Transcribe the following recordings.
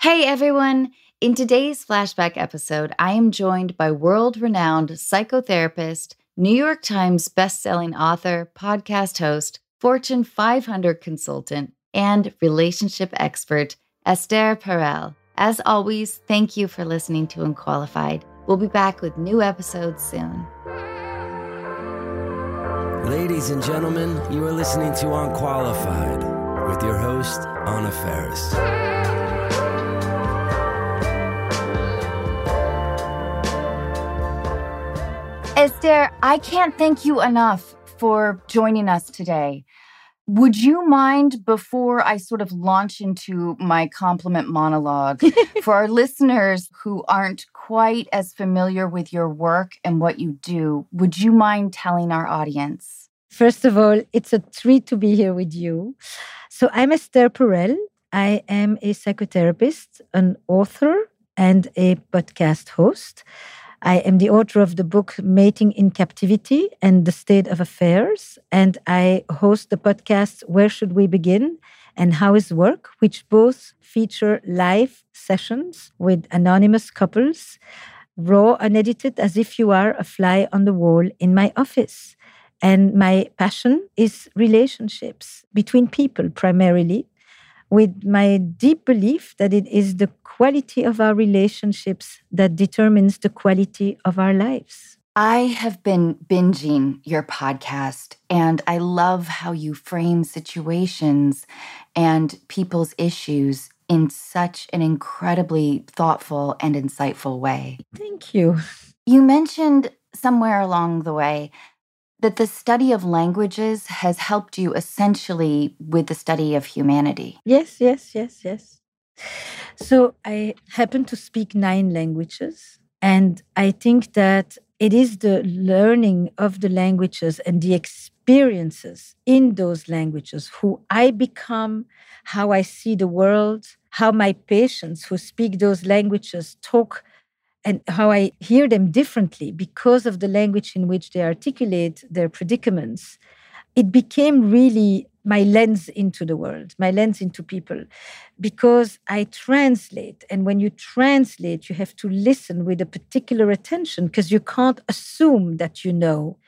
Hey everyone! In today's flashback episode, I am joined by world renowned psychotherapist, New York Times bestselling author, podcast host, Fortune 500 consultant, and relationship expert, Esther Perel. As always, thank you for listening to Unqualified. We'll be back with new episodes soon. Ladies and gentlemen, you are listening to Unqualified with your host, Anna Faris. Esther, I can't thank you enough for joining us today. Would you mind, before I sort of launch into my compliment monologue, for our listeners who aren't quite as familiar with your work and what you do, would you mind telling our audience? First of all, it's a treat to be here with you. So, I'm Esther Perel. I am a psychotherapist, an author, and a podcast host. I am the author of the book Mating in Captivity and the State of Affairs. And I host the podcast Where Should We Begin and How is Work, which both feature live sessions with anonymous couples, raw, unedited, as if you are a fly on the wall in my office. And my passion is relationships between people primarily, with my deep belief that it is the quality of our relationships that determines the quality of our lives. I have been binging your podcast, and I love how you frame situations and people's issues in such an incredibly thoughtful and insightful way. Thank you. You mentioned somewhere along the way that the study of languages has helped you essentially with the study of humanity. Yes, yes, yes, yes. So I happen to speak nine languages. And I think that it is the learning of the languages and the experiences in those languages who I become, how I see the world, how my patients who speak those languages talk and how I hear them differently because of the language in which they articulate their predicaments, it became really my lens into the world, my lens into people, because I translate. And when you translate, you have to listen with a particular attention because you can't assume that you know.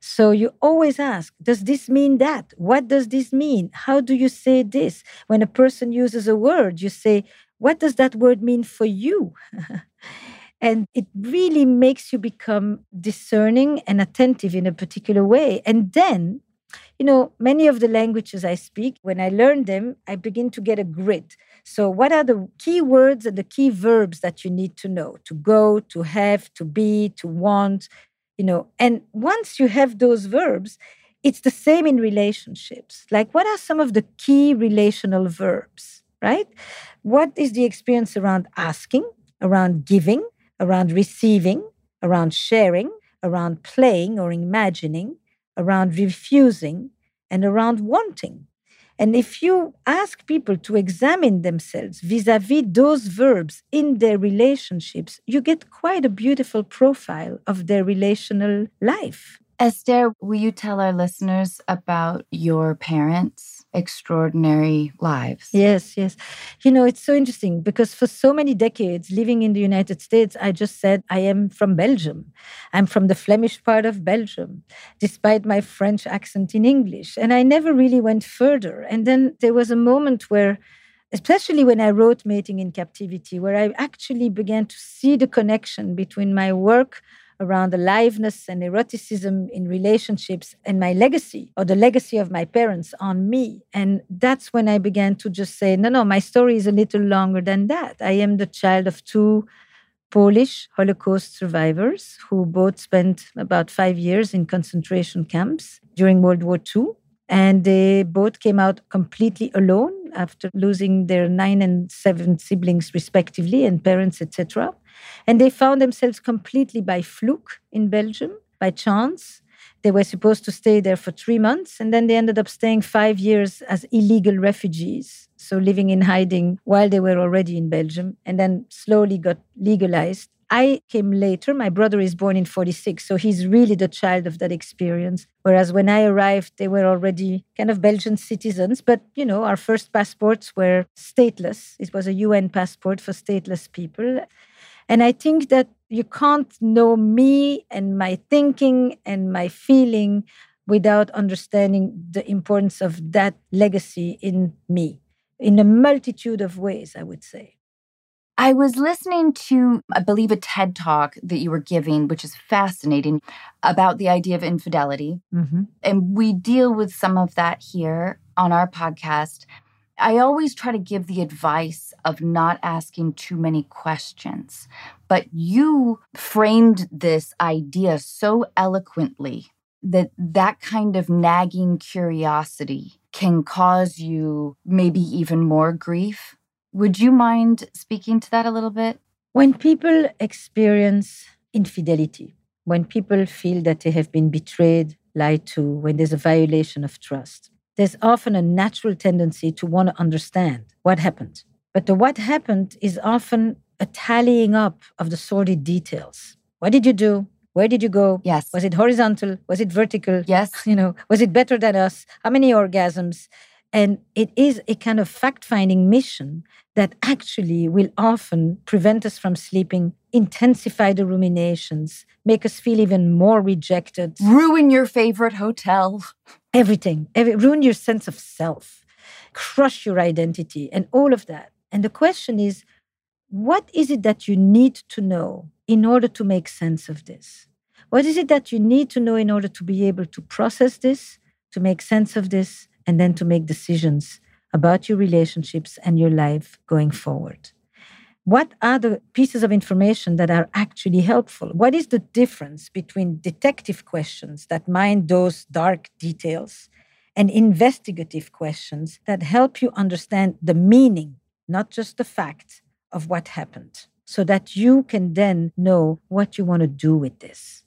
So you always ask, does this mean that? What does this mean? How do you say this? When a person uses a word, you say, what does that word mean for you? And it really makes you become discerning and attentive in a particular way. And then, you know, many of the languages I speak, when I learn them, I begin to get a grid. So, what are the key words and the key verbs that you need to know? To go, to have, to be, to want, you know. And once you have those verbs, it's the same in relationships. Like, what are some of the key relational verbs, right? What is the experience around asking, around giving, around receiving, around sharing, around playing or imagining, around refusing, and around wanting. And if you ask people to examine themselves vis a vis those verbs in their relationships, you get quite a beautiful profile of their relational life. Esther, will you tell our listeners about your parents? Extraordinary lives. Yes, yes. You know, it's so interesting because for so many decades living in the United States, I just said, I am from Belgium. I'm from the Flemish part of Belgium, despite my French accent in English. And I never really went further. And then there was a moment where especially when I wrote Mating in Captivity, where I actually began to see the connection between my work around aliveness and eroticism in relationships and my legacy or the legacy of my parents on me. And that's when I began to just say, no, no, my story is a little longer than that. I am the child of two Polish Holocaust survivors who both spent about five years in concentration camps during World War II. And they both came out completely alone after losing their nine and seven siblings, respectively, and parents, etc. And they found themselves completely by fluke in Belgium, by chance. They were supposed to stay there for three months, and then they ended up staying five years as illegal refugees. So living in hiding while they were already in Belgium, and then slowly got legalized. I came later. My brother is born in 46, so he's really the child of that experience. Whereas when I arrived, they were already kind of Belgian citizens. But, you know, our first passports were stateless. It was a UN passport for stateless people. And I think that you can't know me and my thinking and my feeling without understanding the importance of that legacy in me in a multitude of ways, I would say. I was listening to, I believe, a TED talk that you were giving, which is fascinating about the idea of infidelity. Mm-hmm. And we deal with some of that here on our podcast. I always try to give the advice of not asking too many questions, but you framed this idea so eloquently that that kind of nagging curiosity can cause you maybe even more grief. Would you mind speaking to that a little bit? When people experience infidelity, when people feel that they have been betrayed, lied to, when there's a violation of trust, there's often a natural tendency to want to understand what happened. But the what happened is often a tallying up of the sordid details. What did you do? Where did you go? Yes. Was it horizontal? Was it vertical? Yes. You know, was it better than us? How many orgasms? And it is a kind of fact finding mission that actually will often prevent us from sleeping, intensify the ruminations, make us feel even more rejected, ruin your favorite hotel everything, every, ruin your sense of self, crush your identity, and all of that. And the question is, what is it that you need to know in order to make sense of this? What is it that you need to know in order to be able to process this, to make sense of this, and then to make decisions about your relationships and your life going forward? What are the pieces of information that are actually helpful? What is the difference between detective questions that mine those dark details and investigative questions that help you understand the meaning, not just the fact of what happened, so that you can then know what you want to do with this?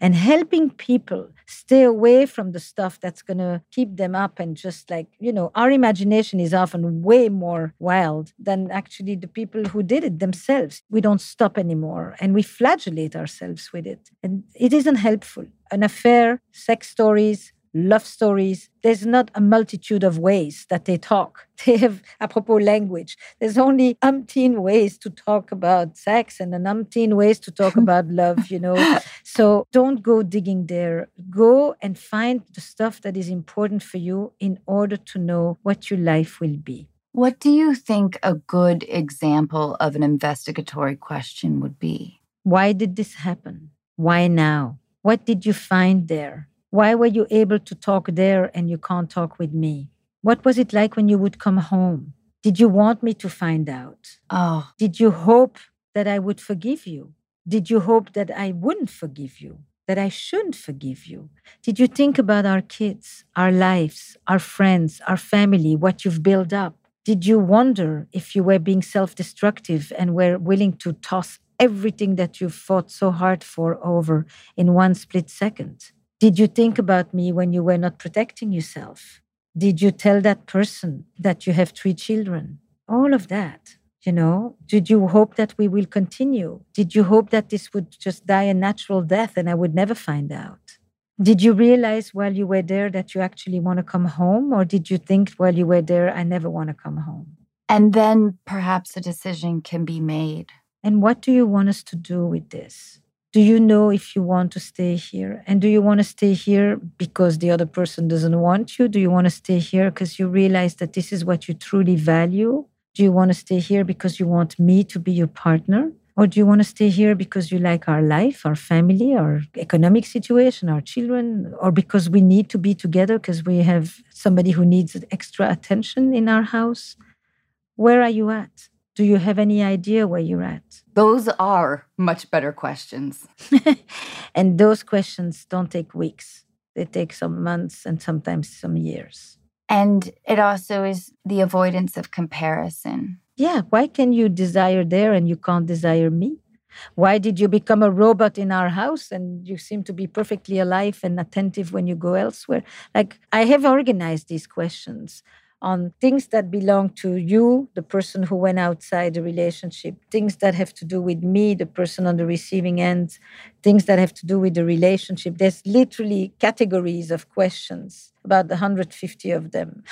And helping people stay away from the stuff that's going to keep them up and just like, you know, our imagination is often way more wild than actually the people who did it themselves. We don't stop anymore and we flagellate ourselves with it. And it isn't helpful. An affair, sex stories, love stories. There's not a multitude of ways that they talk. They have, apropos language, there's only umpteen ways to talk about sex and an umpteen ways to talk about love, you know. So don't go digging there. Go and find the stuff that is important for you in order to know what your life will be. What do you think a good example of an investigatory question would be? Why did this happen? Why now? What did you find there? Why were you able to talk there and you can't talk with me? What was it like when you would come home? Did you want me to find out? Oh. Did you hope that I would forgive you? Did you hope that I wouldn't forgive you? That I shouldn't forgive you? Did you think about our kids, our lives, our friends, our family, what you've built up? Did you wonder if you were being self destructive and were willing to toss everything that you've fought so hard for over in one split second? Did you think about me when you were not protecting yourself? Did you tell that person that you have three children? All of that. You know, did you hope that we will continue? Did you hope that this would just die a natural death and I would never find out? Did you realize while you were there that you actually want to come home? Or did you think while you were there, I never want to come home? And then perhaps a decision can be made. And what do you want us to do with this? Do you know if you want to stay here? And do you want to stay here because the other person doesn't want you? Do you want to stay here because you realize that this is what you truly value? Do you want to stay here because you want me to be your partner? Or do you want to stay here because you like our life our family our economic situation our children or because we need to be together because we have somebody who needs extra attention in our house? Where are you at do you have any idea where you're at? Those are much better questions. and those questions don't take weeks. They take some months and sometimes some years. And it also is the avoidance of comparison. Yeah, why can you desire there and you can't desire me? Why did you become a robot in our house and you seem to be perfectly alive and attentive when you go elsewhere? Like, I have organized these questions on things that belong to you, the person who went outside the relationship, things that have to do with me, the person on the receiving end, things that have to do with the relationship. There's literally categories of questions, about 150 of them.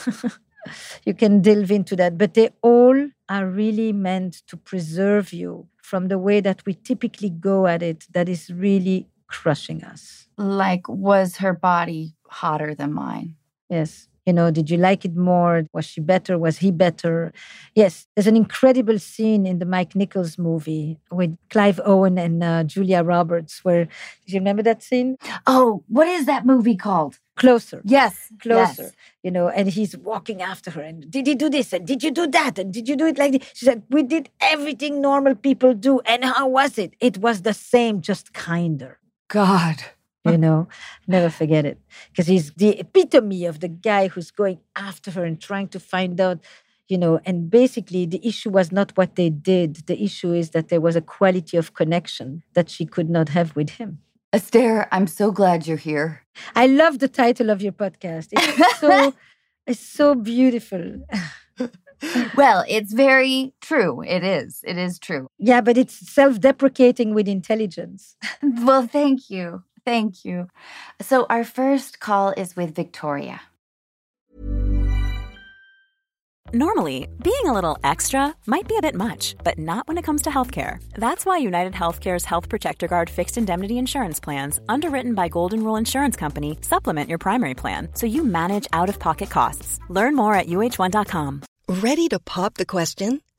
you can delve into that, but they all are really meant to preserve you from the way that we typically go at it, that is really crushing us. Like, was her body hotter than mine? Yes. You know, did you like it more? Was she better? Was he better? Yes, there's an incredible scene in the Mike Nichols movie with Clive Owen and uh, Julia Roberts where, do you remember that scene? Oh, what is that movie called? Closer. Yes. Closer. yes. You know, and he's walking after her. And did he do this? And did you do that? And did you do it like this? She said, We did everything normal people do. And how was it? It was the same, just kinder God. You know never forget it because he's the epitome of the guy who's going after her and trying to find out you know and basically the issue was not what they did the issue is that there was a quality of connection that she could not have with him Esther, I'm so glad you're here. i love the title of your podcast it's so it's so beautiful Well, it's very true. It is. It is true. yeah but it's self-deprecating with intelligence Well, thank you. Thank you. So, our first call is with Victoria. Normally, being a little extra might be a bit much, but not when it comes to healthcare. That's why United Healthcare's Health Protector Guard fixed indemnity insurance plans, underwritten by Golden Rule Insurance Company, supplement your primary plan so you manage out of pocket costs. Learn more at uh1.com. Ready to pop the question?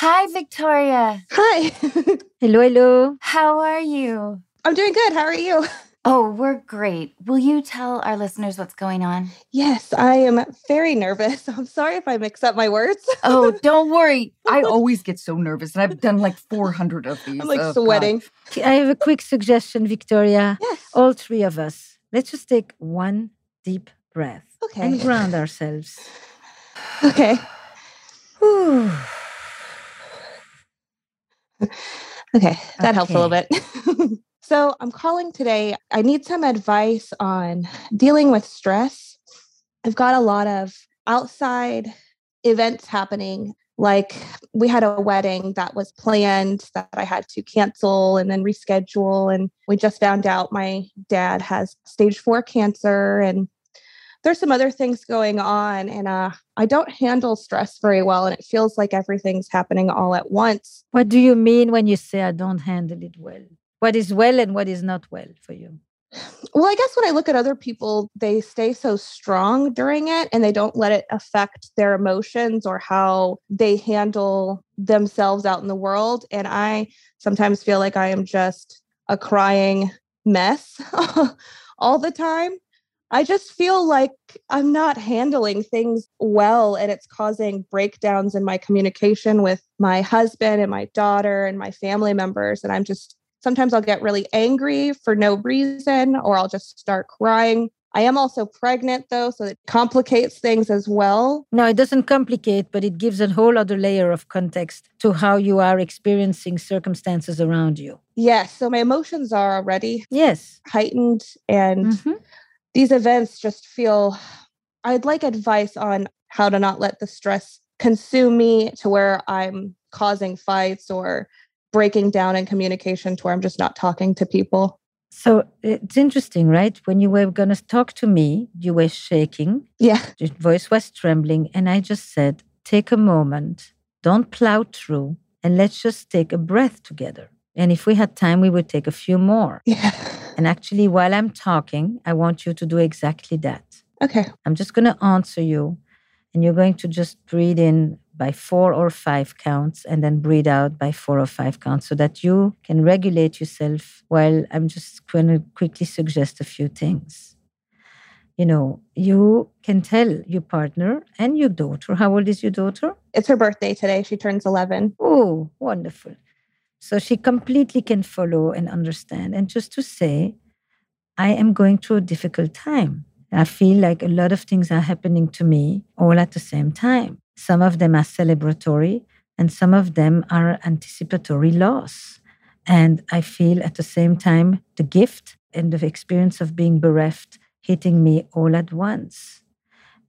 Hi, Victoria. Hi. hello hello How are you? I'm doing good. How are you? Oh, we're great. Will you tell our listeners what's going on? Yes, I am very nervous. I'm sorry if I mix up my words. Oh, don't worry. I always get so nervous, and I've done like 400 of these. I'm like Oh, God. i have a quick suggestion victoria Yes. all three of us let's just take one deep breath Okay. and ground ourselves Okay. Okay. That helps a little bit. so I'm calling today. I need some advice on dealing with stress. I've got a lot of outside events happening. Like we had a wedding that was planned that I had to cancel and then reschedule. And we just found out my dad has stage four cancer and there's some other things going on. And uh, I don't handle stress very well. And it feels like everything's happening all at once. What do you mean when you say I don't handle it well? What is well and what is not well for you? Well, I guess when I look at other people, they stay so strong during it and they don't let it affect their emotions or how they handle themselves out in the world. And I sometimes feel like I am just a crying mess all the time. I just feel like I'm not handling things well and it's causing breakdowns in my communication with my husband and my daughter and my family members. And I'm just sometimes I'll get really angry for no reason or I'll just start crying. I am also pregnant though, so it complicates things as well. No, it doesn't complicate, but it gives a whole other layer of context to how you are experiencing circumstances around you. Yes, so my emotions are already Yes. heightened and Mhm. These events just feel I'd like advice on how to not let the stress consume me to where I'm causing fights or breaking down in communication to where I'm just not talking to people. So it's interesting, right? When you were going to talk to me, you were shaking. Yeah. Your voice was trembling. And I just said, take a moment, don't plow through, and let's just take a breath together. And if we had time, we would take a few more. Yeah. And actually, while I'm talking, I want you to do exactly that. Okay. I'm just going to answer you, and you're going to just breathe in by four or five counts and then breathe out by four or five counts so that you can regulate yourself while I'm just going to quickly suggest a few things. You know, you can tell your partner and your daughter. How old is your daughter? It's her birthday today. She turns 11. Oh, wonderful. So she completely can follow and understand. And just to say, I am going through a difficult time. I feel like a lot of things are happening to me all at the same time. Some of them are celebratory, and some of them are anticipatory loss. And I feel at the same time the gift and the experience of being bereft hitting me all at once.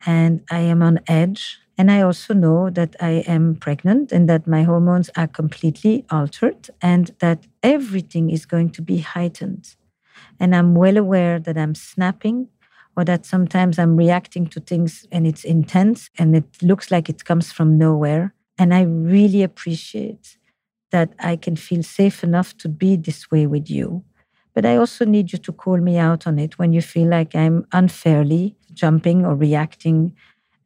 And I am on edge. And I also know that I am pregnant and that my hormones are completely altered and that everything is going to be heightened. And I'm well aware that I'm snapping or that sometimes I'm reacting to things and it's intense and it looks like it comes from nowhere. And I really appreciate that I can feel safe enough to be this way with you. But I also need you to call me out on it when you feel like I'm unfairly jumping or reacting.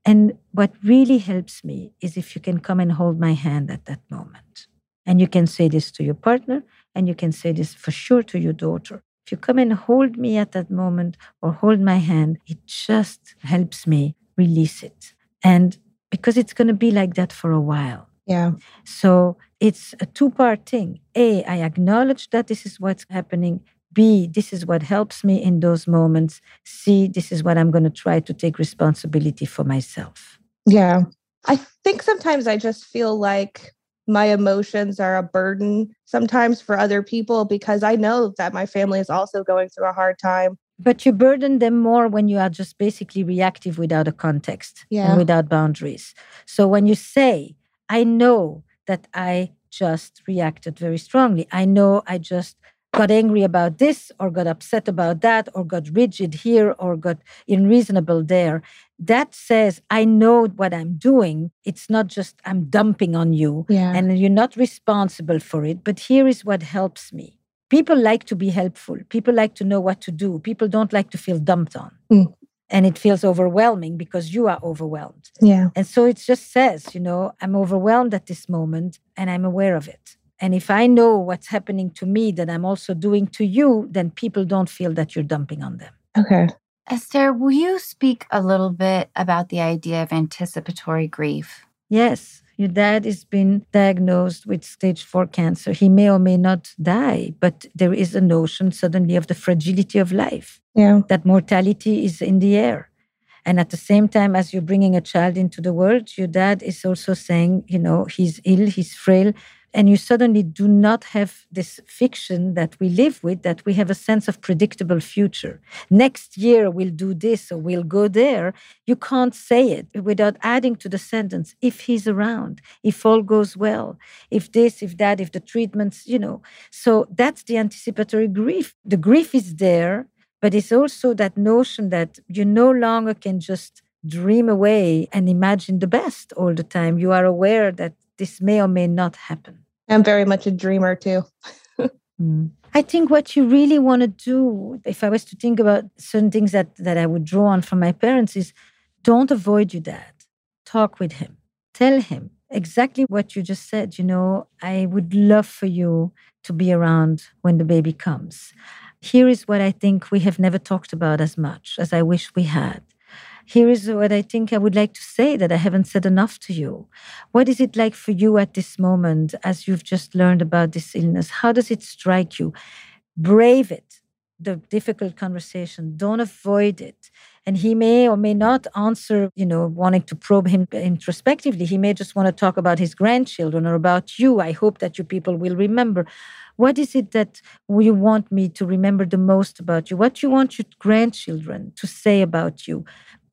And what really helps me is if you can come and hold my hand at that moment. And you can say this to your partner, and you can say this for sure to your daughter. If you come and hold me at that moment or hold my hand, it just helps me release it. And because it's going to be like that for a while. Yeah. So it's a two part thing. A, I acknowledge that this is what's happening. B, this is what helps me in those moments. C, this is what I'm going to try to take responsibility for myself. Yeah. I think sometimes I just feel like my emotions are a burden sometimes for other people because I know that my family is also going through a hard time. But you burden them more when you are just basically reactive without a context Yeah. and without boundaries. So when you say, I know that I just reacted very strongly, I know I just got angry about this or got upset about that or got rigid here or got unreasonable there. That says, I know what I'm doing. It's not just I'm dumping on you Yeah. and you're not responsible for it. But here is what helps me. People like to be helpful. People like to know what to do. People don't like to feel dumped on. Mm. And it feels overwhelming because you are overwhelmed. yeah. And so it just says, you know, I'm overwhelmed at this moment and I'm aware of it. And if I know what's happening to me that I'm also doing to you, then people don't feel that you're dumping on them. Okay. Esther, will you speak a little bit about the idea of anticipatory grief? Yes, your dad has been diagnosed with stage four cancer. He may or may not die, but there is a notion suddenly of the fragility of life, Yeah. that mortality is in the air. And at the same time, as you're bringing a child into the world, your dad is also saying, you know, he's ill, he's frail. And you suddenly do not have this fiction that we live with, that we have a sense of predictable future. Next year we'll do this or we'll go there. You can't say it without adding to the sentence if he's around, if all goes well, if this, if that, if the treatments, you know. So that's the anticipatory grief. The grief is there, but it's also that notion that you no longer can just dream away and imagine the best all the time. You are aware that this may or may not happen. I'm very much a dreamer too. Mm. I think what you really want to do, if I was to think about certain things that, that I would draw on from my parents, is don't avoid your dad. Talk with him. Tell him exactly what you just said. You know, I would love for you to be around when the baby comes. Here is what I think we have never talked about as much as I wish we had. Here is what I think I would like to say that I haven't said enough to you. What is it like for you at this moment as you've just learned about this illness? How does it strike you? Brave it, the difficult conversation. Don't avoid it. And he may or may not answer, you know, wanting to probe him introspectively. He may just want to talk about his grandchildren or about you. I hope that you people will remember. What is it that you want me to remember the most about you? What do you want your grandchildren to say about you?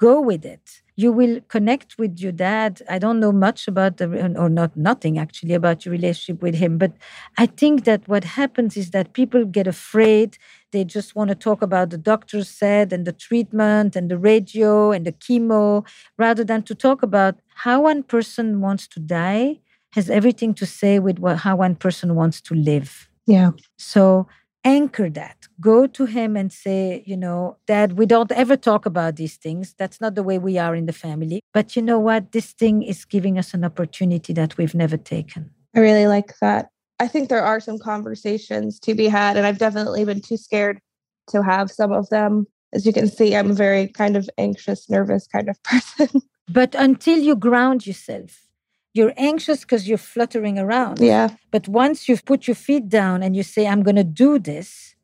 Go with it. You will connect with your dad. I don't know much about the, or not nothing actually about your relationship with him, but I think that what happens is that people get afraid They just want to talk about the doctor said and the treatment and the radio and the chemo rather than to talk about how one person wants to die has everything to say with what, how one person wants to live. Yeah. So anchor that. Go to him and say, you know, Dad, we don't ever talk about these things. That's not the way we are in the family. But you know what? This thing is giving us an opportunity that we've never taken. I really like that. I think there are some conversations to be had, and I've definitely been too scared to have some of them. As you can see, I'm a very kind of anxious, nervous kind of person. But until you ground yourself, you're anxious because you're fluttering around. Yeah. But once you've put your feet down and you say, I'm going to do this,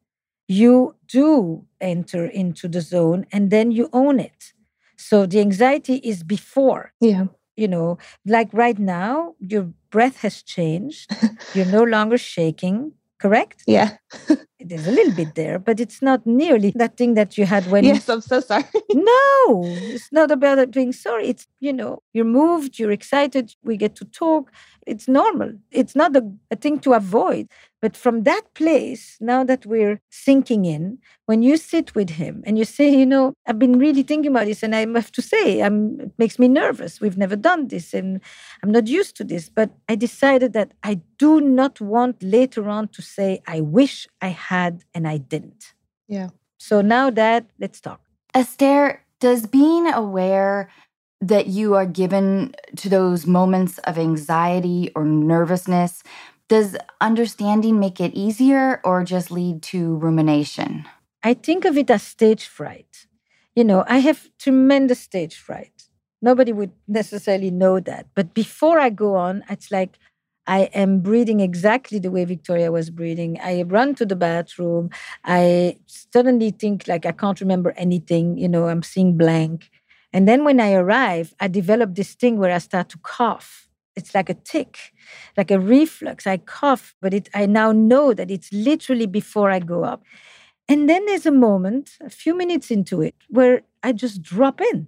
you do enter into the zone and then you own it. So the anxiety is before. Yeah. You know, like right now, your breath has changed. you're no longer shaking, correct? Yeah. There's a little bit there, but it's not nearly that thing that you had when. Yes, I'm so sorry. no, it's not about being sorry. It's, you know, you're moved, you're excited, we get to talk. It's normal. It's not a, a thing to avoid. But from that place, now that we're sinking in, when you sit with him and you say, you know, I've been really thinking about this, and I have to say, I'm, it makes me nervous. We've never done this, and I'm not used to this. But I decided that I do not want later on to say, I wish I had and I didn't. Yeah. So now that, let's talk. Esther, does being aware that you are given to those moments of anxiety or nervousness, does understanding make it easier or just lead to rumination? I think of it as stage fright. You know, I have tremendous stage fright. Nobody would necessarily know that. But before I go on, it's like I am breathing exactly the way Victoria was breathing. I run to the bathroom. I suddenly think like I can't remember anything. You know, I'm seeing blank. And then when I arrive, I develop this thing where I start to cough. It's like a tick, like a reflux. I cough, but it, I now know that it's literally before I go up. And then there's a moment, a few minutes into it, where I just drop in.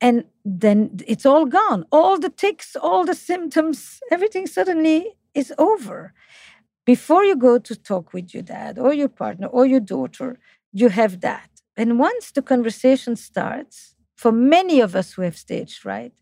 And then it's all gone. All the ticks, all the symptoms, everything suddenly is over. Before you go to talk with your dad or your partner or your daughter, you have that. And once the conversation starts, for many of us who have stage fright,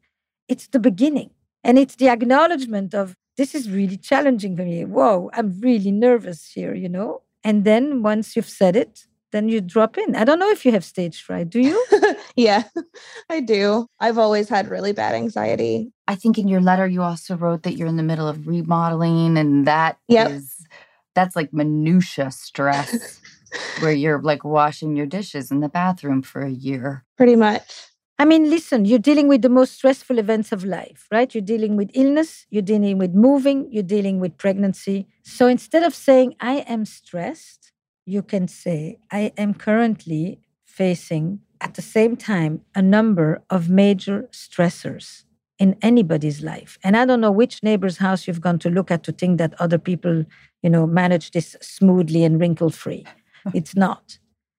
it's the beginning. And it's the acknowledgement of this is really challenging for me. Whoa, I'm really nervous here, you know? And then once you've said it, then you drop in. I don't know if you have stage fright. Do you? yeah, I do. I've always had really bad anxiety. I think in your letter you also wrote that you're in the middle of remodeling and that Yep. is that's like minutia stress where you're like washing your dishes in the bathroom for a year. Pretty much. I mean, listen, you're dealing with the most stressful events of life, right? You're dealing with illness, you're dealing with moving, you're dealing with pregnancy. So instead of saying, I am stressed, you can say, I am currently facing at the same time a number of major stressors in anybody's life. And I don't know which neighbor's house you've gone to look at to think that other people, you know, manage this smoothly and wrinkle free. it's not.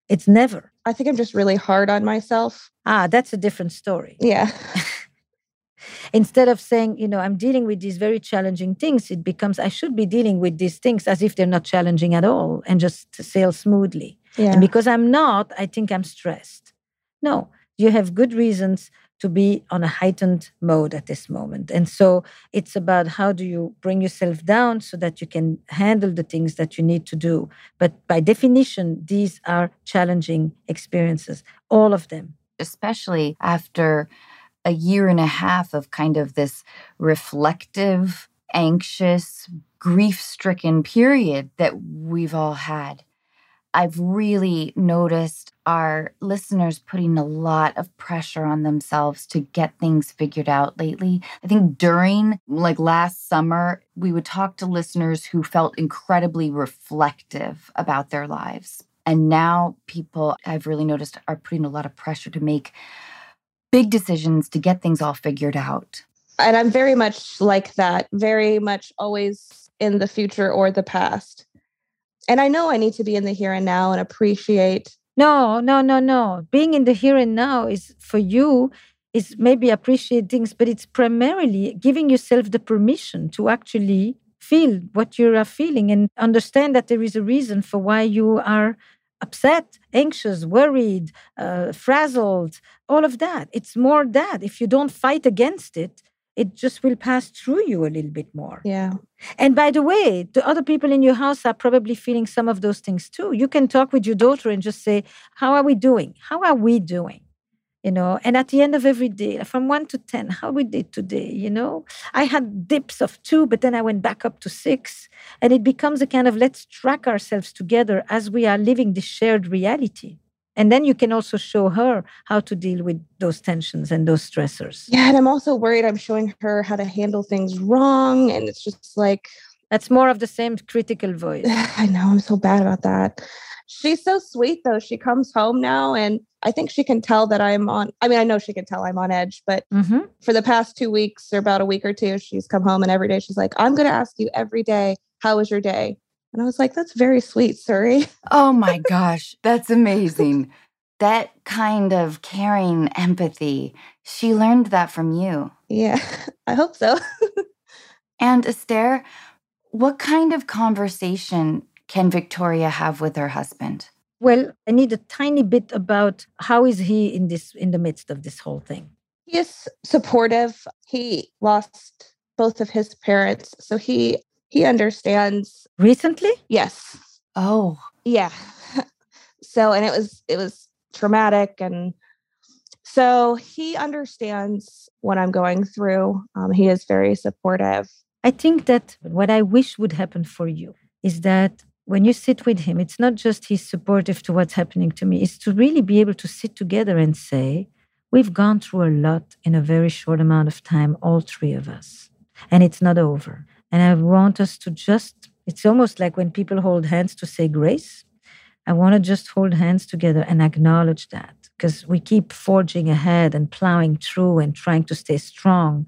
It's never. I think I'm just really hard on myself. Ah, that's a different story. Yeah. Instead of saying, you know, I'm dealing with these very challenging things, it becomes I should be dealing with these things as if they're not challenging at all and just sail smoothly. Yeah. And because I'm not, I think I'm stressed. No, you have good reasons to be on a heightened mode at this moment. And so it's about how do you bring yourself down so that you can handle the things that you need to do. But by definition, these are challenging experiences, all of them. especially after a year and a half of kind of this reflective, anxious, grief stricken period that we've all had. I've really noticed our listeners putting a lot of pressure on themselves to get things figured out lately. I think during like last summer, we would talk to listeners who felt incredibly reflective about their lives. And now people I've really noticed are putting a lot of pressure to make big decisions to get things all figured out. and I'm very much like that, very much always in the future or the past. And I know I need to be in the here and now and appreciate. No, no, no, no. Being in the here and now is for you is maybe appreciate things, but it's primarily giving yourself the permission to actually feel what you are feeling and understand that there is a reason for why you are upset, anxious, worried, uh, frazzled, all of that. It's more that. If you don't fight against it, it just will pass through you a little bit more. Yeah. And by the way, the other people in your house are probably feeling some of those things too. You can talk with your daughter and just say, How are we doing? How are we doing? You know, and at the end of every day, from one to 10, how we did today, you know? I had dips of two, but then I went back up to six. And it becomes a kind of let's track ourselves together as we are living this shared reality. And then you can also show her how to deal with those tensions and those stressors. Yeah. And I'm also worried I'm showing her how to handle things wrong. And it's just like, that's more of the same critical voice. I know. I'm so bad about that. She's so sweet though. She comes home now and I think she can tell that I'm on. I mean, I know she can tell I'm on edge, but mm-hmm. for the past two weeks or about a week or two, she's come home and every day she's like, I'm going to ask you every day, how was your day? And I was like, that's very sweet, Suri. Oh my gosh, that's amazing. that kind of caring empathy, she learned that from you. Yeah, I hope so. and Esther, what kind of conversation can Victoria have with her husband? Well, I need a tiny bit about how is he in this in the midst of this whole thing. He is supportive. He lost both of his parents, so he he understands. Recently? Yes. Oh. Yeah. So and it was it was traumatic and so he understands what I'm going through. Um, he is very supportive. I think that what I wish would happen for you is that when you sit with him, it's not just he's supportive to what's happening to me, it's to really be able to sit together and say, We've gone through a lot in a very short amount of time, all three of us, and it's not over. And I want us to just, it's almost like when people hold hands to say grace. I want to just hold hands together and acknowledge that because we keep forging ahead and plowing through and trying to stay strong.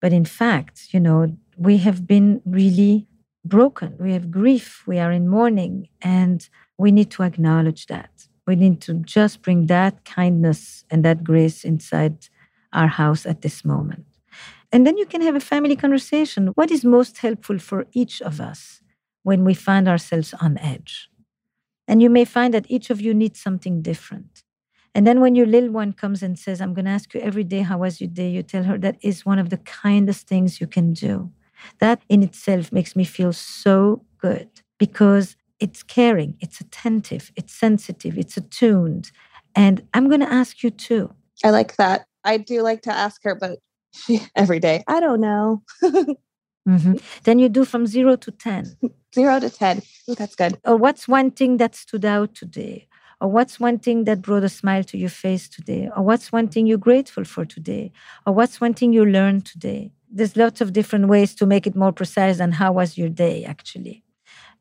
But in fact, you know, we have been really broken. We have grief. We are in mourning. And we need to acknowledge that. We need to just bring that kindness and that grace inside our house at this moment. And then you can have a family conversation. What is most helpful for each of us when we find ourselves on edge? And you may find that each of you needs something different. And then when your little one comes and says, I'm going to ask you every day, how was your day? You tell her that is one of the kindest things you can do. That in itself makes me feel so good because it's caring, it's attentive, it's sensitive, it's attuned. And I'm going to ask you too. I like that. I do like to ask her, but she, every day, I don't know. mm-hmm. Then you do from zero to 10. Zero to 10. Ooh, that's good. Or what's one thing that stood out today? Or what's one thing that brought a smile to your face today? Or what's one thing you're grateful for today? Or what's one thing you learned today? There's lots of different ways to make it more precise than how was your day actually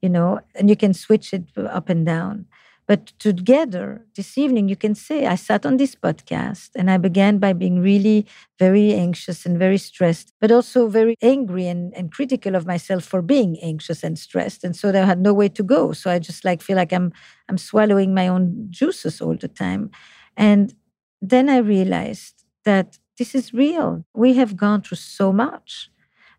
you know and you can switch it up and down. But together this evening you can say i sat on this podcast and i began by being really very anxious and very stressed but also very angry and, and critical of myself for being anxious and stressed. And so i had no way to go. So i just like feel like i'm i'm swallowing my own juices all the time. And then i realized that this is real. We have gone through so much.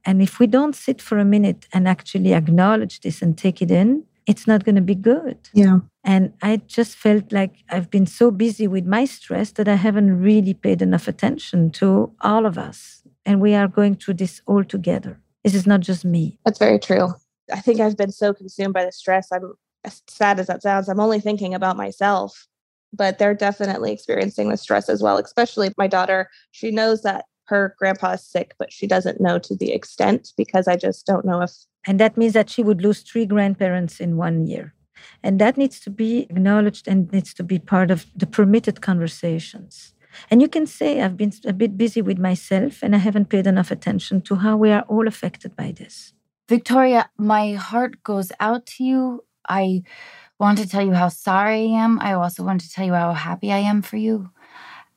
And if we don't sit for a minute and actually acknowledge this and take it in, it's not going to be good. Yeah. And I just felt like I've been so busy with my stress that I haven't really paid enough attention to all of us. And we are going through this all together. This is not just me. That's very true. I think I've been so consumed by the stress. I'm as sad as that sounds. I'm only thinking about myself but they're definitely experiencing the stress as well, especially my daughter. She knows that her grandpa is sick, but she doesn't know to the extent because I just don't know if. And that means that she would lose three grandparents in one year. And that needs to be acknowledged and needs to be part of the permitted conversations. And you can say, I've been a bit busy with myself and I haven't paid enough attention to how we are all affected by this. Victoria, my heart goes out to you. I want to tell you how sorry I am. I also want to tell you how happy I am for you.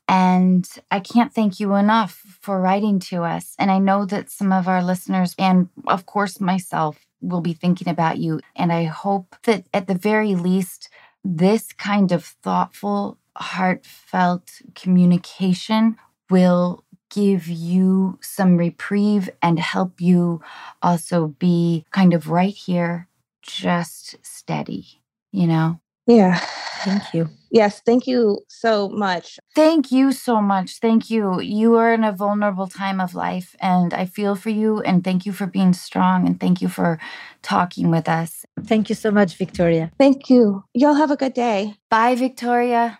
And I can't thank you enough for writing to us. And I know that some of our listeners, and of course myself, will be thinking about you. And I hope that at the very least, this kind of thoughtful, heartfelt communication will give you some reprieve and help you also be kind of right here, just steady you know? Yeah. Thank you. Yes, thank you so much. Thank you so much. Thank you. You are in a vulnerable time of life, and I feel for you. And thank you for being strong. And thank you for talking with us. Thank you so much, Victoria. Thank you. Y'all have a good day. Bye, Victoria.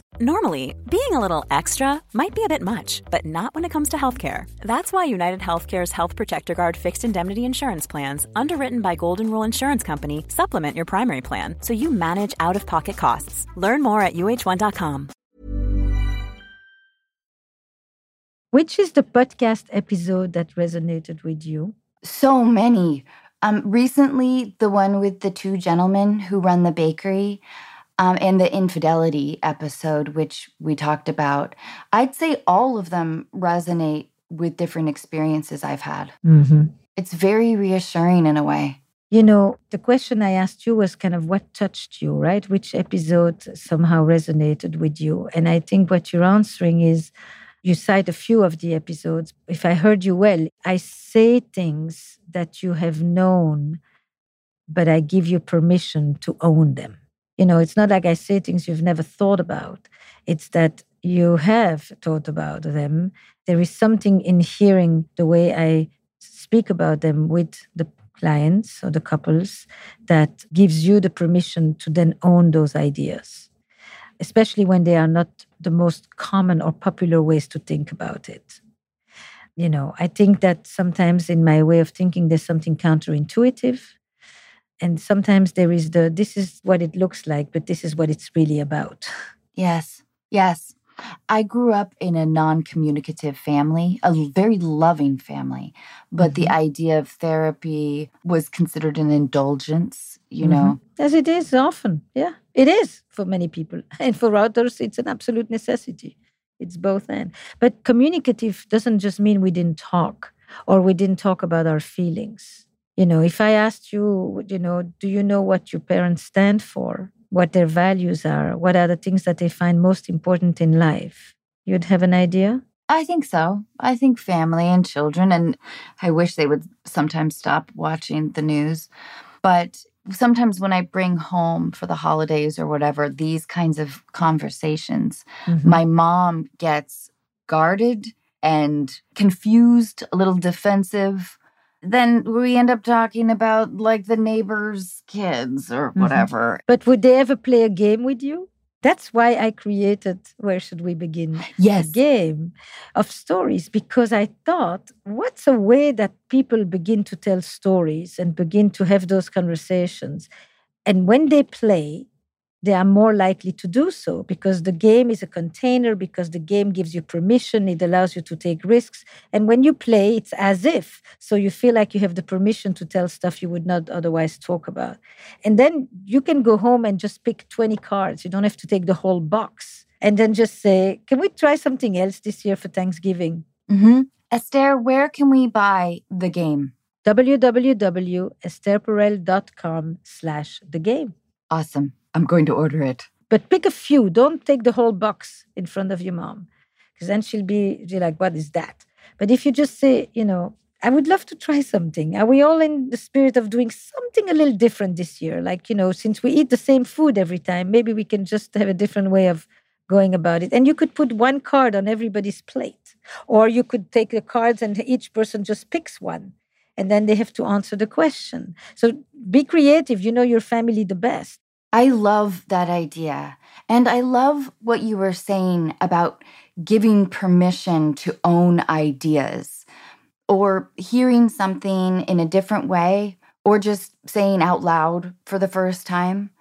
Normally, being a little extra might be a bit much, but not when it comes to healthcare. That's why United Healthcare's Health Protector Guard fixed indemnity insurance plans, underwritten by Golden Rule Insurance Company, supplement your primary plan so you manage out of pocket costs. Learn more at uh1.com. Which is the podcast episode that resonated with you? So many. Um, recently, the one with the two gentlemen who run the bakery um, and the infidelity episode, which we talked about. I'd say all of them resonate with different experiences I've had. Mm-hmm. It's very reassuring in a way. You know, the question I asked you was kind of what touched you, right? Which episode somehow resonated with you? And I think what you're answering is you cite a few of the episodes. If I heard you well, I say things that you have known, but I give you permission to own them. You know, it's not like I say things you've never thought about. It's that you have thought about them. There is something in hearing the way I speak about them with the clients or the couples that gives you the permission to then own those ideas, especially when they are not the most common or popular ways to think about it. You know, I think that sometimes in my way of thinking, there's something counterintuitive and sometimes there is the this is what it looks like but this is what it's really about. Yes yes. I grew up in a non-communicative family a very loving family but mm-hmm. the idea of therapy was considered an indulgence you mm-hmm. know as it is often yeah. It is for many people and for others it's an absolute necessity. It's both and. But communicative doesn't just mean we didn't talk or we didn't talk about our feelings you know, if I asked you, you know, do you know what your parents stand for? What their values are? What are the things that they find most important in life? You'd have an idea? I think so. I think family and children, and I wish they would sometimes stop watching the news. But sometimes when I bring home for the holidays or whatever, these kinds of conversations, mm-hmm. my mom gets guarded and confused, a little defensive then we end up talking about like the neighbor's kids or mm-hmm. whatever. Mm-hmm. But would they ever play a game with you? That's why I created Where Should We Begin? Yes. A game of stories because I thought, what's a way that people begin to tell stories and begin to have those conversations? And when they play, they are more likely to do so because the game is a container, because the game gives you permission, it allows you to take risks. And when you play, it's as if. So you feel like you have the permission to tell stuff you would not otherwise talk about. And then you can go home and just pick 20 cards. You don't have to take the whole box. And then just say, can we try something else this year for Thanksgiving? Mm-hmm. Esther, where can we buy the game? www.estherperel.com slash the game. Awesome. I'm going to order it. But pick a few. Don't take the whole box in front of your mom, because then she'll be like, "What is that?" But if you just say, you know, I would love to try something. Are we all in the spirit of doing something a little different this year? Like, you know, since we eat the same food every time, maybe we can just have a different way of going about it. And you could put one card on everybody's plate, or you could take the cards and each person just picks one. And then they have to answer the question. So be creative. You know your family the best. I love that idea. And I love what you were saying about giving permission to own ideas or hearing something in a different way or just saying out loud for the first time.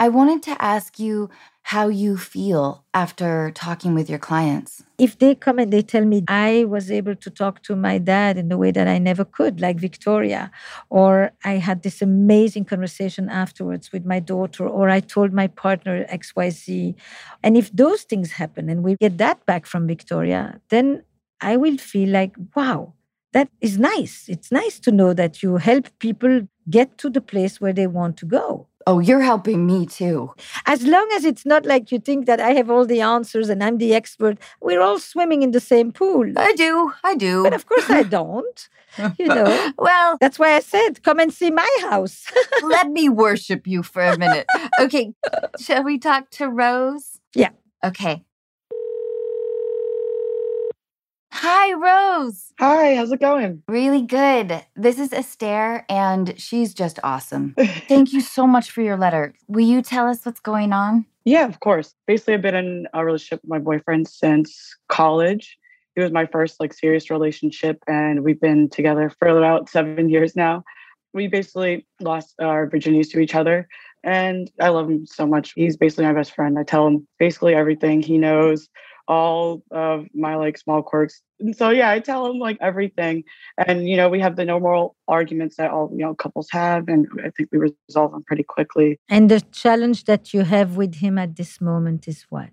I wanted to ask you how you feel after talking with your clients. If they come and they tell me I was able to talk to my dad in the way that I never could, like Victoria, or I had this amazing conversation afterwards with my daughter, or I told my partner XYZ. And if those things happen and we get that back from Victoria, then I will feel like, wow, that is nice. It's nice to know that you help people get to the place where they want to go. Oh, you're helping me too. As long as it's not like you think that I have all the answers and I'm the expert, we're all swimming in the same pool. I do. I do. But of course I don't. You know. well, that's why I said, come and see my house. let me worship you for a minute. Okay. Shall we talk to Rose? Yeah. Okay. Hi, Rose. Hi, how's it going? Really good. This is Esther, and she's just awesome. Thank you so much for your letter. Will you tell us what's going on? Yeah, of course. Basically, I've been in a relationship with my boyfriend since college. It was my first like serious relationship, and we've been together for about seven years now. We basically lost our virginities to each other, and I love him so much. He's basically my best friend. I tell him basically everything. He knows all of my like small quirks. And so yeah, I tell him like everything. And you know, we have the normal arguments that all you know couples have, and I think we resolve them pretty quickly. And the challenge that you have with him at this moment is what?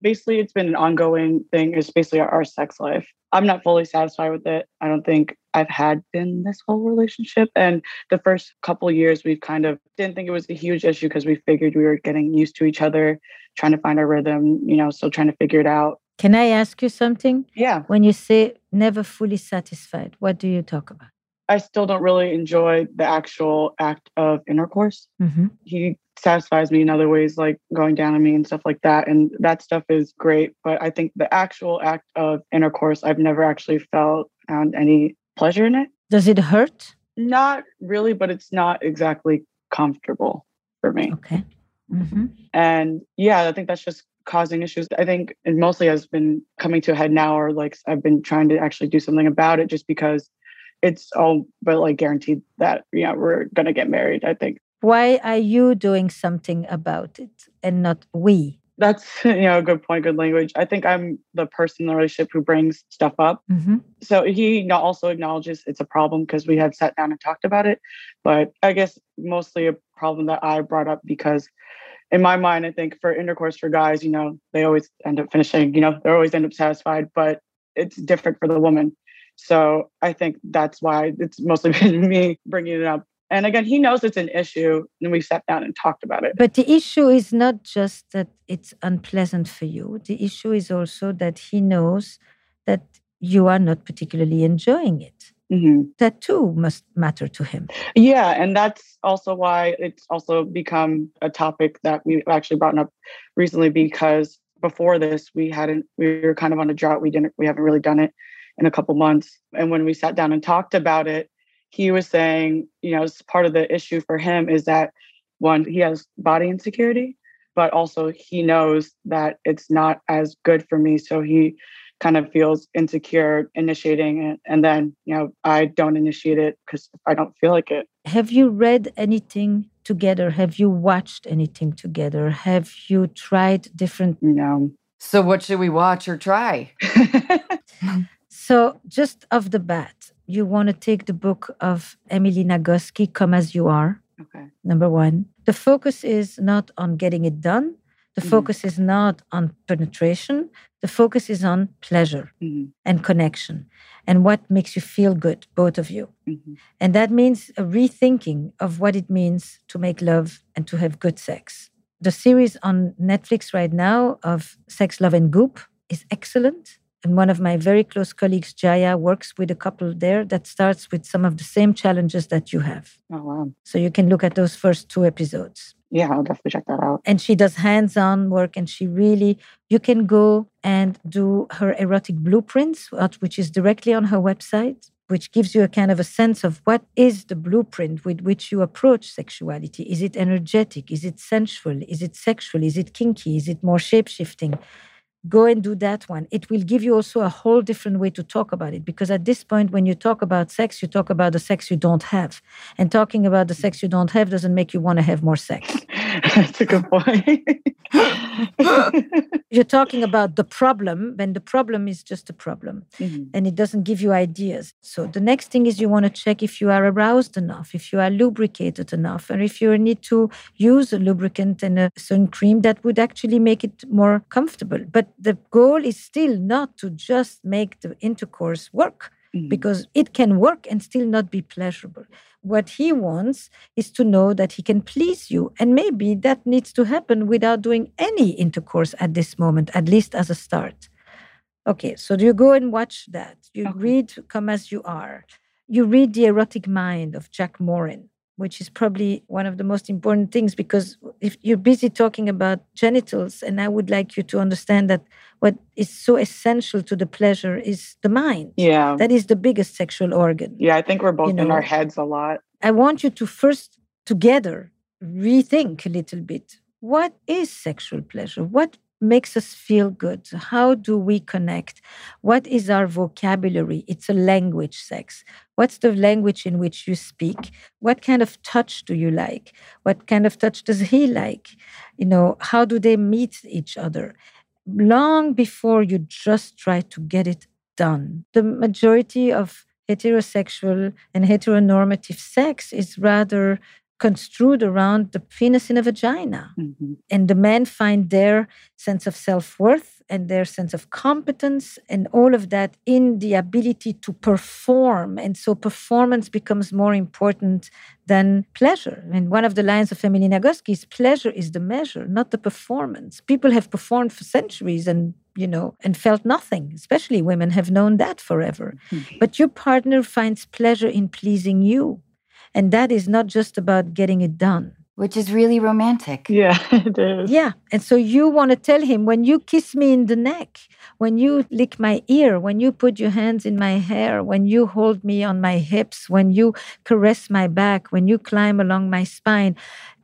Basically, it's been an ongoing thing. It's basically our, our sex life. I'm not fully satisfied with it. I don't think I've had been this whole relationship. And the first couple years, we've kind of didn't think it was a huge issue because we figured we were getting used to each other, trying to find our rhythm, you know, still trying to figure it out. Can I ask you something? Yeah. When you say never fully satisfied, what do you talk about? I still don't really enjoy the actual act of intercourse. Mm-hmm. He satisfies me in other ways, like going down on me and stuff like that. And that stuff is great. But I think the actual act of intercourse, I've never actually felt found any pleasure in it. Does it hurt? Not really, but it's not exactly comfortable for me. Okay. Mm-hmm. And yeah, I think that's just causing issues. I think it mostly has been coming to a head now, or like I've been trying to actually do something about it just because it's all but like guaranteed that, you know, we're going to get married, I think. Why are you doing something about it and not we? That's you know a good point, good language. I think I'm the person in the relationship who brings stuff up. Mm-hmm. So he also acknowledges it's a problem because we have sat down and talked about it. But I guess mostly a problem that I brought up because in my mind, I think for intercourse for guys, you know, they always end up finishing, you know, they always end up satisfied, but it's different for the woman. So I think that's why it's mostly been me bringing it up. And again, he knows it's an issue, and we sat down and talked about it. But the issue is not just that it's unpleasant for you. The issue is also that he knows that you are not particularly enjoying it. Mm-hmm. That too must matter to him. Yeah, and that's also why it's also become a topic that we actually brought up recently because before this we hadn't we were kind of on a drought. We didn't we haven't really done it in a couple months. And when we sat down and talked about it, he was saying, you know, part of the issue for him is that one, he has body insecurity, but also he knows that it's not as good for me. So he kind of feels insecure initiating it and then you know i don't initiate it because i don't feel like it. Have you read anything together? Have you watched anything together? Have you tried different no. So what should we watch or try? So just off the bat you want to take the book of emily nagoski come as you are okay number one the focus is not on getting it done the mm-hmm. focus is not on penetration. The focus is on pleasure mm-hmm. and connection and what makes you feel good, both of you. Mm-hmm. And that means a rethinking of what it means to make love and to have good sex. The series on Netflix right now of Sex, Love, and Goop is excellent. And one of my very close colleagues, Jaiya, works with a couple there that starts with some of the same challenges that you have. Oh, wow. So you can look at those first two episodes yeah, I'll definitely check that out. And she does hands on work and she really, you can go and do her erotic blueprints, which is directly on her website, which gives you a kind of a sense of what is the blueprint with which you approach sexuality. Is it energetic? Is it sensual? Is it sexual? Is it kinky? Is it more shape shifting? Go and do that one. It will give you also a whole different way to talk about it because at this point, when you talk about sex, you talk about the sex you don't have. And talking about the sex you don't have doesn't make you want to have more sex. That's a good point. You're talking about the problem when the problem is just a problem mm-hmm. and it doesn't give you ideas. So the next thing is you want to check if you are aroused enough, if you are lubricated enough, or if you need to use a lubricant and a certain cream that would actually make it more comfortable. But the goal is still not to just make the intercourse work. Mm-hmm. Because it can work and still not be pleasurable. What he wants is to know that he can please you. And maybe that needs to happen without doing any intercourse at this moment, at least as a start. Okay, so do you go and watch that. You okay. read Come As You Are. You read The Erotic Mind of Jack Morin which is probably one of the most important things because if you're busy talking about genitals and i would like you to understand that what is so essential to the pleasure is the mind. Yeah. That is the biggest sexual organ yeah i think we're both you know, in our heads a lot. I want you to first together rethink a little bit. What is sexual pleasure? What makes us feel good? How do we connect? What is our vocabulary? It's a language sex. What's the language in which you speak? What kind of touch do you like? What kind of touch does he like? You know, how do they meet each other? Long before you just try to get it done. The majority of heterosexual and heteronormative sex is rather construed around the penis in a vagina. Mm-hmm. And the men find their sense of self worth and their sense of competence and all of that in the ability to perform. And so performance becomes more important than pleasure. And one of the lines of Emily Nagoski is pleasure is the measure, not the performance. People have performed for centuries and you know, and felt nothing. Especially women have known that forever. Mm-hmm. But your partner finds pleasure in pleasing you and that is not just about getting it done. Which is really romantic. Yeah, it is. Yeah. And so you want to tell him when you kiss me in the neck, when you lick my ear, when you put your hands in my hair, when you hold me on my hips, when you caress my back, when you climb along my spine,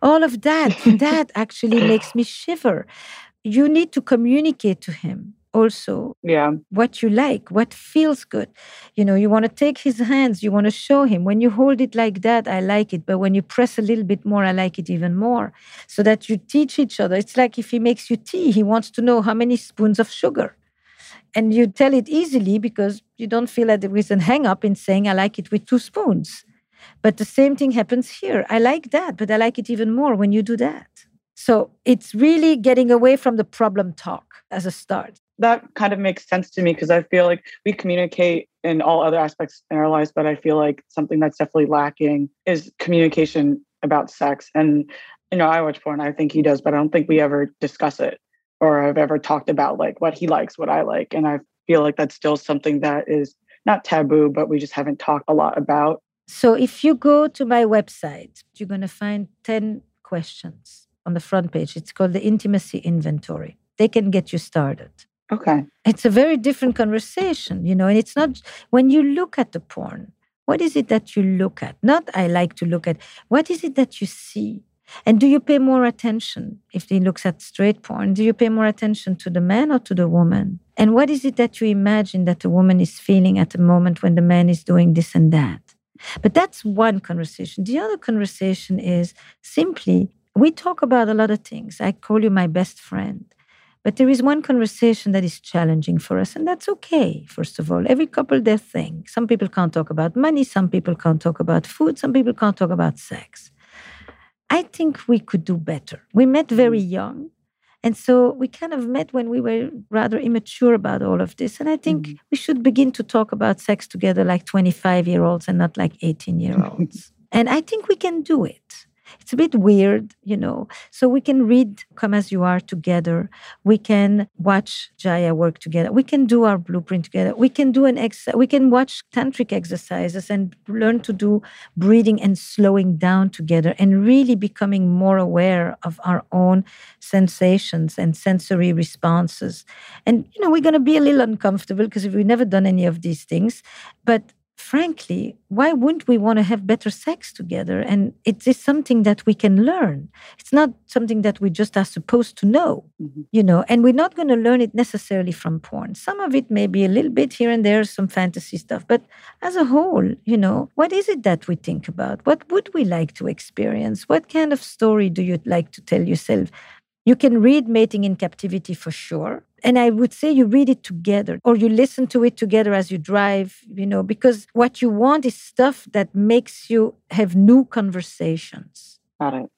all of that, that actually makes me shiver. You need to communicate to him also yeah. what you like what feels good. You know you want to take his hands you want to show him. When you hold it like that i like it but when you press a little bit more i like it even more. So that you teach each other. It's like if he makes you tea he wants to know how many spoons of sugar. And you tell it easily because you don't feel that there is a hang up in saying i like it with two spoons. But the same thing happens here. I like that but i like it even more when you do that. So it's really getting away from the problem talk as a start that kind of makes sense to me because I feel like we communicate in all other aspects in our lives, but I feel like something that's definitely lacking is communication about sex. And you know, I watch porn, I think he does, but I don't think we ever discuss it or I've ever talked about like what he likes, what I like. And I feel like that's still something that is not taboo, but we just haven't talked a lot about. So if you go to my website, you're going to find 10 questions on the front page. It's called the Intimacy Inventory. They can get you started. Okay. It's a very different conversation, you know, and it's not when you look at the porn, what is it that you look at? Not I like to look at, what is it that you see? And do you pay more attention if he looks at straight porn? Do you pay more attention to the man or to the woman? And what is it that you imagine that the woman is feeling at the moment when the man is doing this and that? But that's one conversation. The other conversation is simply we talk about a lot of things. I call you my best friend. But there is one conversation that is challenging for us, and that's okay, first of all. Every couple, their thing. Some people can't talk about money, some people can't talk about food, some people can't talk about sex. I think we could do better. We met very mm. young. And so we kind of met when we were rather immature about all of this. And I think mm-hmm. we should begin to talk about sex together like 25 year olds and not like 18 year olds. and I think we can do it. It's a bit weird, you know. So we can read Come As You Are together. We can watch Jaiya work together. We can do our blueprint together. We can do an ex we can watch tantric exercises and learn to do breathing and slowing down together and really becoming more aware of our own sensations and sensory responses. And you know, we're gonna be a little uncomfortable because if we've never done any of these things, but frankly, why wouldn't we want to have better sex together? And it is something that we can learn. It's not something that we just are supposed to know, mm-hmm. you know, and we're not going to learn it necessarily from porn. Some of it may be a little bit here and there, some fantasy stuff, but as a whole, you know, what is it that we think about? What would we like to experience? What kind of story do you like to tell yourself? You can read Mating in Captivity for sure. And I would say you read it together or you listen to it together as you drive, you know, because what you want is stuff that makes you have new conversations. Got it.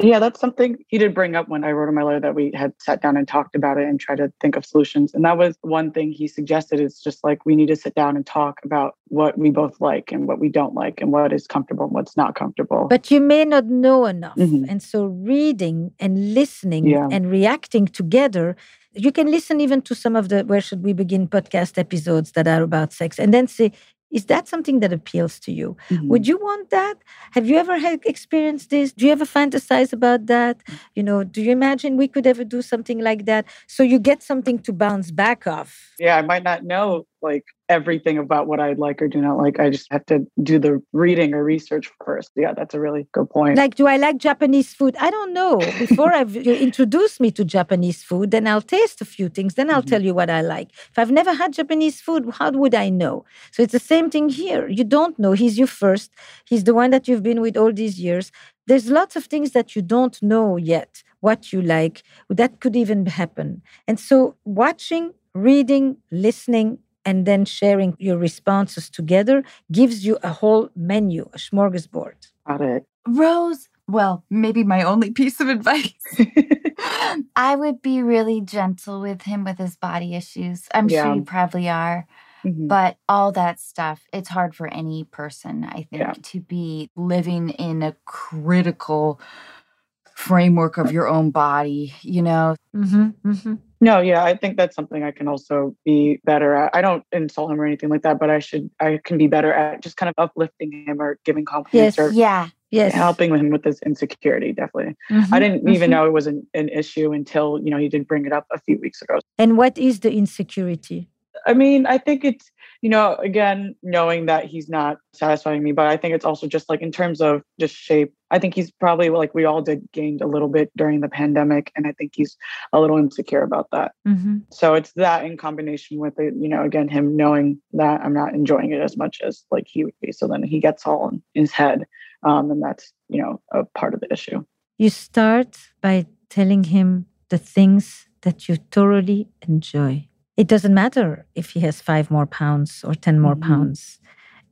Yeah, that's something he did bring up when I wrote in my letter that we had sat down and talked about it and tried to think of solutions. And that was one thing he suggested is just like we need to sit down and talk about what we both like and what we don't like and what is comfortable and what's not comfortable. But you may not know enough. Mm-hmm. And so reading and listening yeah. and reacting together you can listen even to some of the where should we begin podcast episodes that are about sex and then say is that something that appeals to you? Mm-hmm. Would you want that? Have you ever had experienced this? Do you ever fantasize about that? You know, do you imagine we could ever do something like that? So you get something to bounce back off. Yeah, I might not know like everything about what I like or do not like. I just have to do the reading or research first. Yeah, that's a really good point. Like, do I like Japanese food? I don't know. Before I've you introduced me to Japanese food, then I'll taste a few things, then I'll mm-hmm. tell you what I like. If I've never had Japanese food, how would I know? So it's the same thing here. You don't know. He's you first. He's the one that you've been with all these years. There's lots of things that you don't know yet what you like. That could even happen. And so watching, reading, listening, and then sharing your responses together gives you a whole menu, a smorgasbord. Got it. Rose, well, maybe my only piece of advice. I would be really gentle with him with his body issues. I'm yeah. sure you probably are. Mm-hmm. But all that stuff, it's hard for any person, I think, yeah. to be living in a critical framework of your own body, you know? Mm-hmm, mm-hmm. No, yeah, I think that's something I can also be better at. I don't insult him or anything like that, but I should, I can be better at just kind of uplifting him or giving compliments yes, or yeah, yes, helping him with his insecurity. Definitely, mm-hmm, I didn't even mm-hmm. know it was an, an issue until you know he did bring it up a few weeks ago. And what is the insecurity? I mean, I think it's, you know, again, knowing that he's not satisfying me, but I think it's also just like in terms of just shape. I think he's probably like we all did gained a little bit during the pandemic. And I think he's a little insecure about that. Mm-hmm. So it's that in combination with it, you know, again, him knowing that I'm not enjoying it as much as like he would be. So then he gets all in his head. Um, and that's, you know, a part of the issue. You start by telling him the things that you thoroughly enjoy it doesn't matter if he has five more pounds or 10 more mm-hmm. pounds.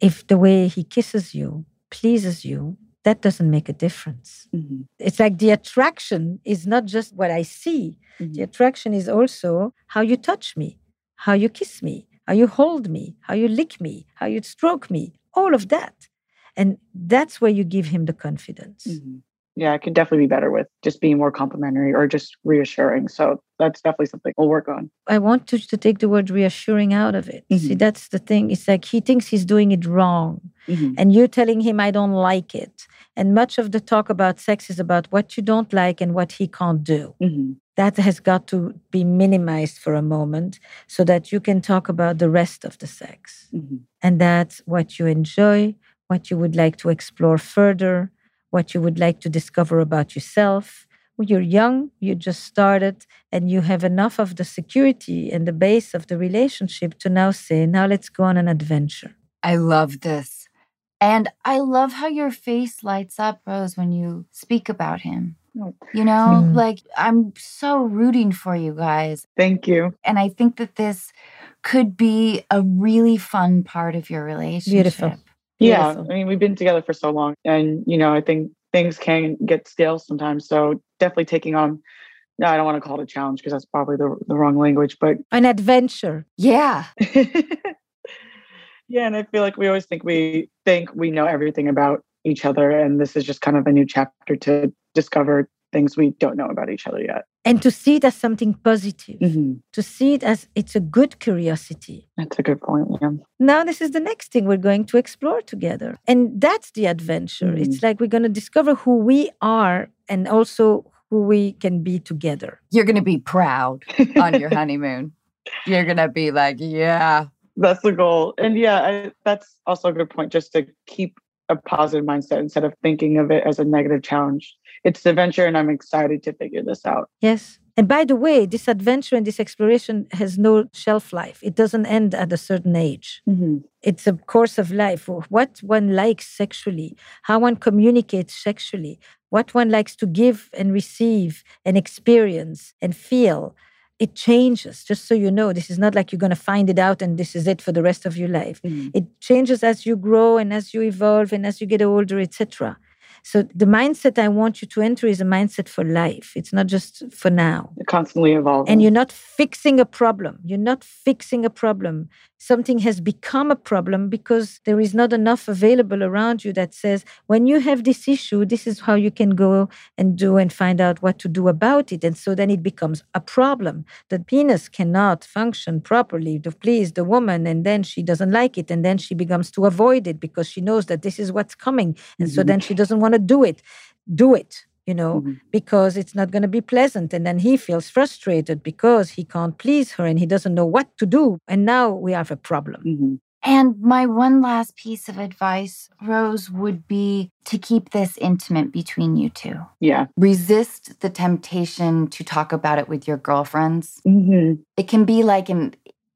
If the way he kisses you pleases you, that doesn't make a difference. Mm-hmm. It's like the attraction is not just what I see, mm-hmm. the attraction is also how you touch me, how you kiss me, how you hold me, how you lick me, how you stroke me, all of that. And that's where you give him the confidence. Mm-hmm yeah, I could definitely be better with just being more complimentary or just reassuring. So that's definitely something we'll work on. I want to, to take the word reassuring out of it. Mm-hmm. See, that's the thing. It's like he thinks he's doing it wrong. Mm-hmm. And you're telling him, I don't like it. And much of the talk about sex is about what you don't like and what he can't do. Mm-hmm. That has got to be minimized for a moment so that you can talk about the rest of the sex. Mm-hmm. And that's what you enjoy, what you would like to explore further what you would like to discover about yourself. When you're young, you just started, and you have enough of the security and the base of the relationship to now say, now let's go on an adventure. I love this. And I love how your face lights up, Rose, when you speak about him. You know, mm. like I'm so rooting for you guys. Thank you. And I think that this could be a really fun part of your relationship. Beautiful. Yeah, I mean, we've been together for so long, and you know, I think things can get stale sometimes. So definitely taking on. No, I don't want to call it a challenge because that's probably the the wrong language, but an adventure. Yeah. yeah, and I feel like we always think we think we know everything about each other, and this is just kind of a new chapter to discover things we don't know about each other yet. And to see it as something positive, mm-hmm. to see it as it's a good curiosity. That's a good point. Yeah. Now, this is the next thing we're going to explore together. And that's the adventure. Mm-hmm. It's like we're going to discover who we are and also who we can be together. You're going to be proud on your honeymoon. You're going to be like, yeah, That's the goal. And yeah, I, that's also a good point just to keep a positive mindset instead of thinking of it as a negative challenge. It's the adventure and I'm excited to figure this out. Yes. And by the way, this adventure and this exploration has no shelf life. It doesn't end at a certain age. Mm-hmm. It's a course of life. What one likes sexually, how one communicates sexually, what one likes to give and receive and experience and feel. It changes, just so you know. This is not like you're going to find it out and this is it for the rest of your life. Mm-hmm. It changes as you grow and as you evolve and as you get older, etc. So the mindset I want you to enter is a mindset for life. It's not just for now. It constantly evolving. And you're not fixing a problem. You're not fixing a problem. Something has become a problem because there is not enough available around you that says, when you have this issue, this is how you can go and do and find out what to do about it. And so then it becomes a problem. The penis cannot function properly to please the woman, and then she doesn't like it. And then she begins to avoid it because she knows that this is what's coming. And mm-hmm. so then she doesn't want to do it. Do it you know, mm-hmm. because it's not going to be pleasant. And then he feels frustrated because he can't please her and he doesn't know what to do. And now we have a problem. Mm-hmm. And my one last piece of advice, Rose, would be to keep this intimate between you two. Yeah. Resist the temptation to talk about it with your girlfriends. Mm-hmm. It can be like an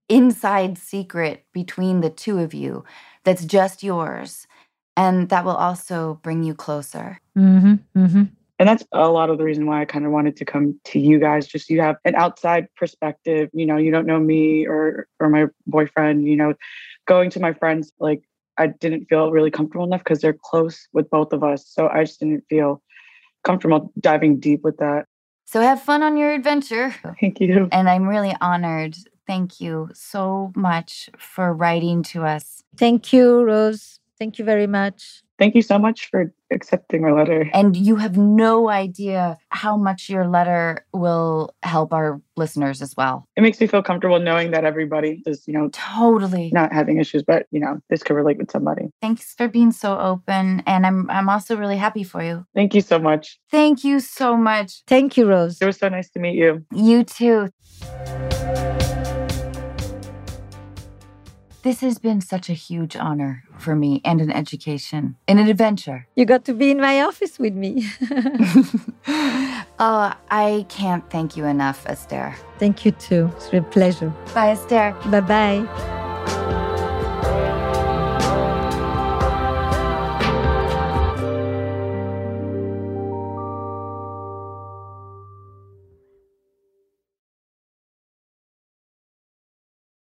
inside secret between the two of you that's just yours. And that will also bring you closer. Mm-hmm. Mm-hmm and that's a lot of the reason why I kind of wanted to come to you guys. Just you have an outside perspective. You know, you don't know me or or my boyfriend. You know, going to my friends like I didn't feel really comfortable enough because they're close with both of us. So I just didn't feel comfortable diving deep with that. So have fun on your adventure. Thank you. And I'm really honored. Thank you so much for writing to us. Thank you, Rose. Thank you very much. Thank you so much for accepting my letter. And you have no idea how much your letter will help our listeners as well. It makes me feel comfortable knowing that everybody is, you know, totally not having issues, but you know, this could relate with somebody. Thanks for being so open. And I'm I'm also really happy for you. Thank you so much. Thank you so much. Thank you, Rose. It was so nice to meet you. You too. This has been such a huge honor for me and an education and an adventure. You got to be in my office with me. oh, I can't thank you enough, Esther. Thank you too. It's a pleasure. Bye, Esther. Bye bye.